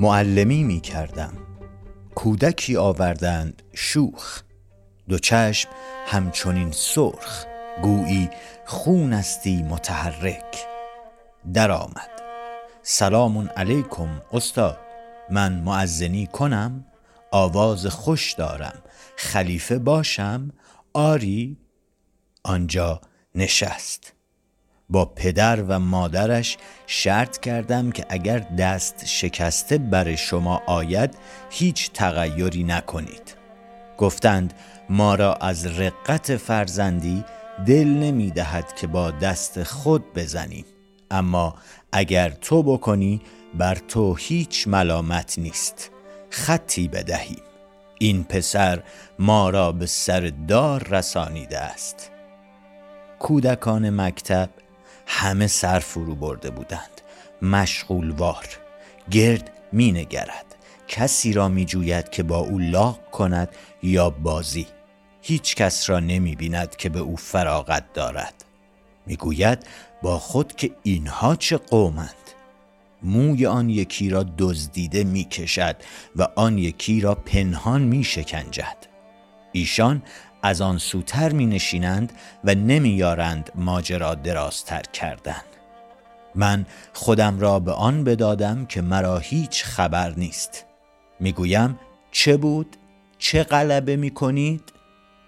معلمی می کردم کودکی آوردند شوخ. دو چشم همچنین سرخ. گویی خون استی متحرک. در آمد سلام علیکم استاد. من معزنی کنم آواز خوش دارم. خلیفه باشم آری آنجا نشست. با پدر و مادرش شرط کردم که اگر دست شکسته بر شما آید هیچ تغییری نکنید. گفتند ما را از رقت فرزندی دل نمی دهد که با دست خود بزنیم اما اگر تو بکنی بر تو هیچ ملامت نیست. خطی بدهیم. این پسر ما را به سر دار رسانیده است. کودکان مکتب همه سر فرو برده بودند. مشغول وار. گرد می نگرد. کسی را می جوید که با او لاغ کند یا بازی. هیچ کس را نمی بیند که به او فراغت دارد. می گوید با خود که اینها چه قومند. موی آن یکی را دزدیده می کشد و آن یکی را پنهان می شکنجد. ایشان از آن سوتر می نشینند و نمیارند ماجرا درازتر کردن. من خودم را به آن بدادم که مرا هیچ خبر نیست. می‌گویم چه بود؟ چه غلبه می کنید؟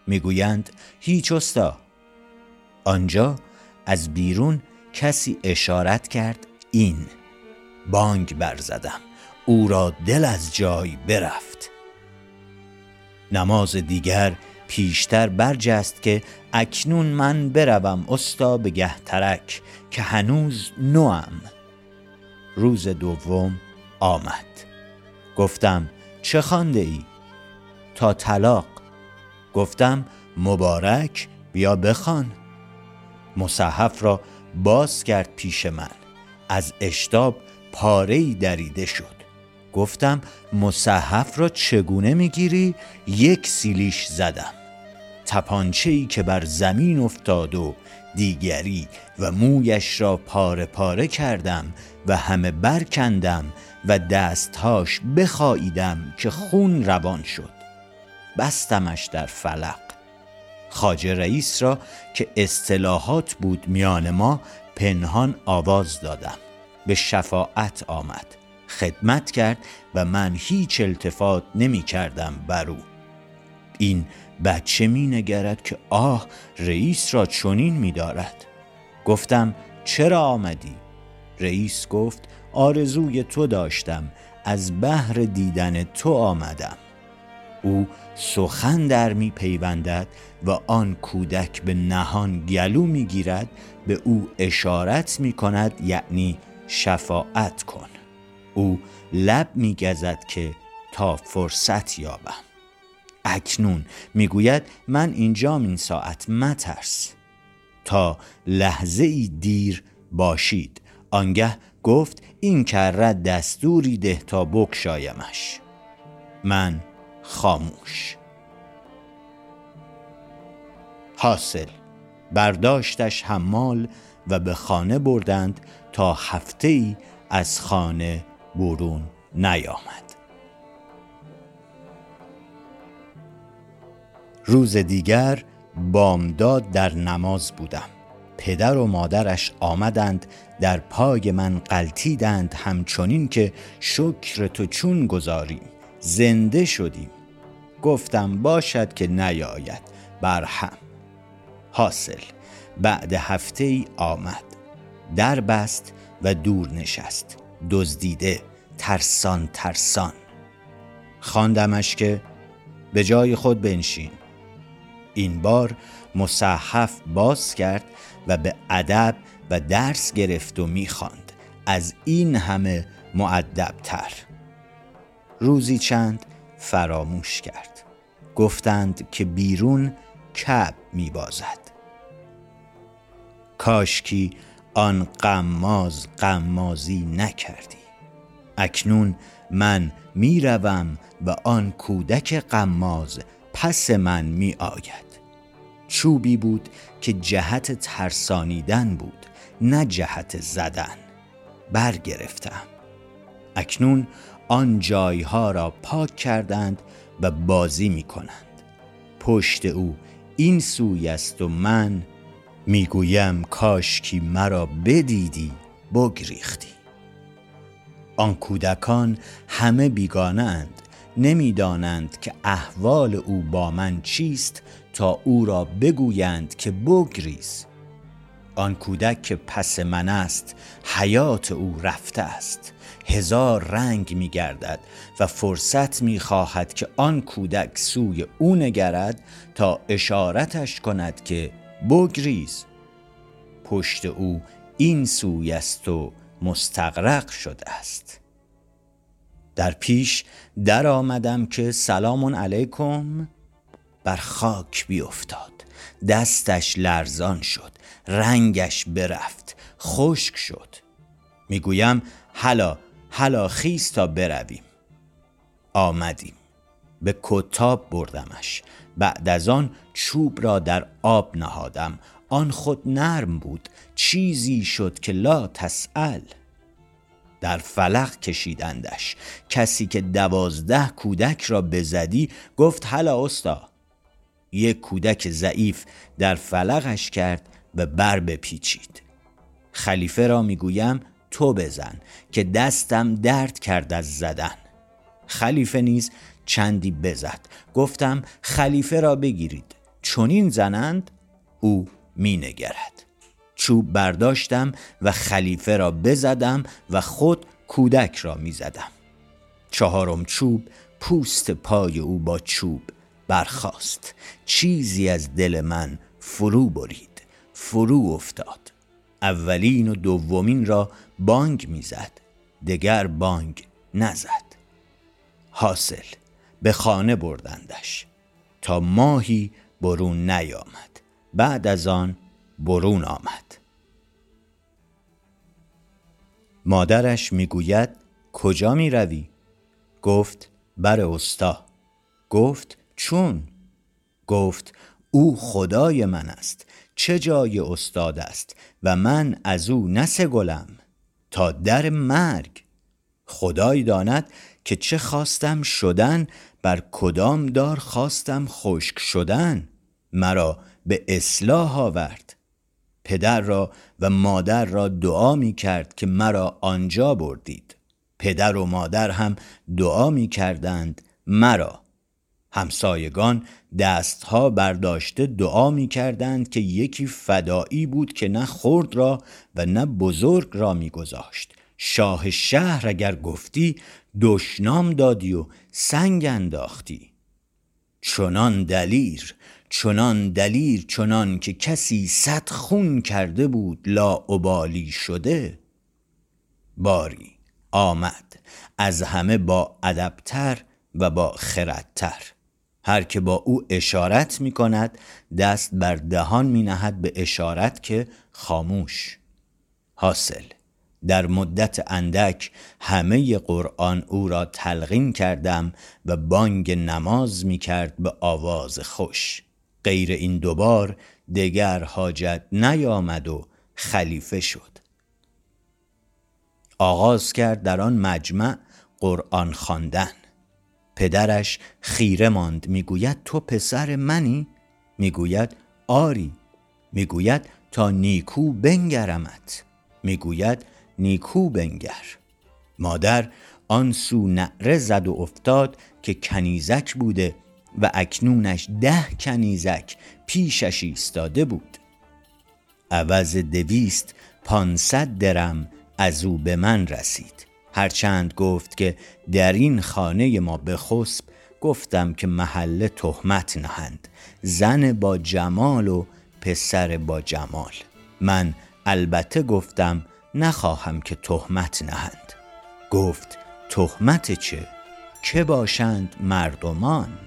می‌گویند هیچ استا. آنجا از بیرون کسی اشارت کرد این. بانگ برزدم او را دل از جای برفت. نماز دیگر پیشتر برجست که اکنون من بروم استا به گهترک که هنوز نوم روز دوم آمد. گفتم چه خانده ای؟ تا طلاق. گفتم مبارک بیا بخوان. مصحف را باز کرد پیش من. از اشتاب پاره دریده شد. گفتم مصحف را چگونه می‌گیری؟ یک سیلیش زدم. تپانچه ای که بر زمین افتاد و دیگری و مویش را پاره پاره کردم و همه برکندم و دستهاش بخاییدم که خون روان شد. بستمش در فلق. خاجه رئیس را که اصطلاحات بود میان ما پنهان آواز دادم. به شفاعت آمد. خدمت کرد و من هیچ التفات نمی کردم بر او. این بچه می نگرد که آه رئیس را چنین می دارد. گفتم چرا آمدی؟ رئیس گفت آرزوی تو داشتم از بهر دیدن تو آمدم. او سخن در می پیوندد و آن کودک به نهان گلو می گیرد به او اشارت می کند یعنی شفاعت کن. او لب می گزد که تا فرصت یابم. اکنون. می‌گوید من اینجام این ساعت مترس. تا لحظه ای دیر باشید. آنگه گفت این کره دستوری ده تا بکشایمش. من خاموش. حاصل. برداشتش حمال و به خانه بردند تا هفته ای از خانه برون نیامد. روز دیگر بامداد در نماز بودم. پدر و مادرش آمدند در پای من قلتیدند همچنین که شکر تو چون گذاریم. زنده شدیم. گفتم باشد که نیاید. برهم. حاصل. بعد هفته ای آمد. در بست و دور نشست. دزدیده. ترسان ترسان. خواندمش که به جای خود بنشین. این بار مصحف باز کرد و به ادب و درس گرفت و می‌خواند. از این همه معدبتر روزی چند فراموش کرد. گفتند که بیرون کب میبازد. کاشکی آن قماز قمازی نکردی. اکنون من می‌روم و آن کودک قماز پس من می آید چوبی بود که جهت ترسانیدن بود نه جهت زدن. برگرفتم. اکنون آن جایها را پاک کردند و بازی می کنند پشت او این سوی است و من می‌گویم کاشکی مرا بدیدی بگریختی. آن کودکان همه بیگانه اند. نمی‌دانند که احوال او با من چیست تا او را بگویند که بگریز. آن کودک که پس من است حیات او رفته است. هزار رنگ می گردد و فرصت می خواهد که آن کودک سوی او نگرد تا اشارتش کند که بگریز. پشت او این سوی است و مستقرق شده است. در پیش در آمدم که سلام علیکم. بر خاک بیافتاد دستش لرزان شد. رنگش برفت. خشک شد. می‌گویم حالا حالا خیز تا برویم. آمدیم. به کتاب بردمش. بعد از آن چوب را در آب نهادم. آن خود نرم بود. چیزی شد که لا تسأل. در فلق کشیدندش. کسی که دوازده کودک را بزدی گفت حالا استا. یک کودک ضعیف در فلقش کرد و بر بپیچید. خلیفه را می‌گویم تو بزن که دستم درد کرد از زدن. خلیفه نیز چندی بزد. گفتم خلیفه را بگیرید. چونین زنند او می نگرد چوب برداشتم و خلیفه را بزدم و خود کودک را می زدم چهارم چوب پوست پای او با چوب برخاست. چیزی از دل من فرو برید فرو افتاد. اولین و دومین را بانگ می‌زد دگر بانگ نزد. حاصل به خانه بردندش. تا ماهی برون نیامد. بعد از آن برون آمد. مادرش می‌گوید کجا می روی؟ گفت بر استا گفت چون؟ گفت او خدای من است چه جای استاد است و من از او نسگلم تا در مرگ خدای داند که چه خواستم شدن بر کدام دار خواستم خشک شدن مرا به اصلاح آورد پدر را و مادر را دعا می کرد که مرا آنجا بردید. پدر و مادر هم دعا می کردند مرا. همسایگان دستها برداشته دعا می کردند که یکی فدایی بود که نه خرد را و نه بزرگ را می گذاشت. شاه شهر اگر گفتی دشنام دادی و سنگ انداختی. چنان دلیر چنان دلیر چنان که کسی صد خون کرده بود لا ابالی شده؟ باری آمد از همه با ادبتر و با خردتر. هر که با او اشارت می کند دست بر دهان می نهد به اشارت که خاموش. حاصل در مدت اندک همه قرآن او را تلقین کردم و بانگ نماز می کرد به آواز خوش. غیر این دوبار دگر حاجت نیامد و خلیفه شد. آغاز کرد در آن مجمع قرآن خواندن. پدرش خیره ماند می‌گوید تو پسر منی؟ می‌گوید آری. می‌گوید تا نیکو بنگرمت. می‌گوید نیکو بنگر. مادر آن سو نعره زد و افتاد که کنیزک بوده و اکنونش ده کنیزک پیشش ایستاده بود. عوض دویست پانصد درم از او به من رسید. هرچند گفت که در این خانه ما به خسب گفتم که محله تهمت نهند. زن با جمال و پسر با جمال. من البته گفتم نخواهم که تهمت نهند. گفت تهمت چه؟ که باشند مردمان؟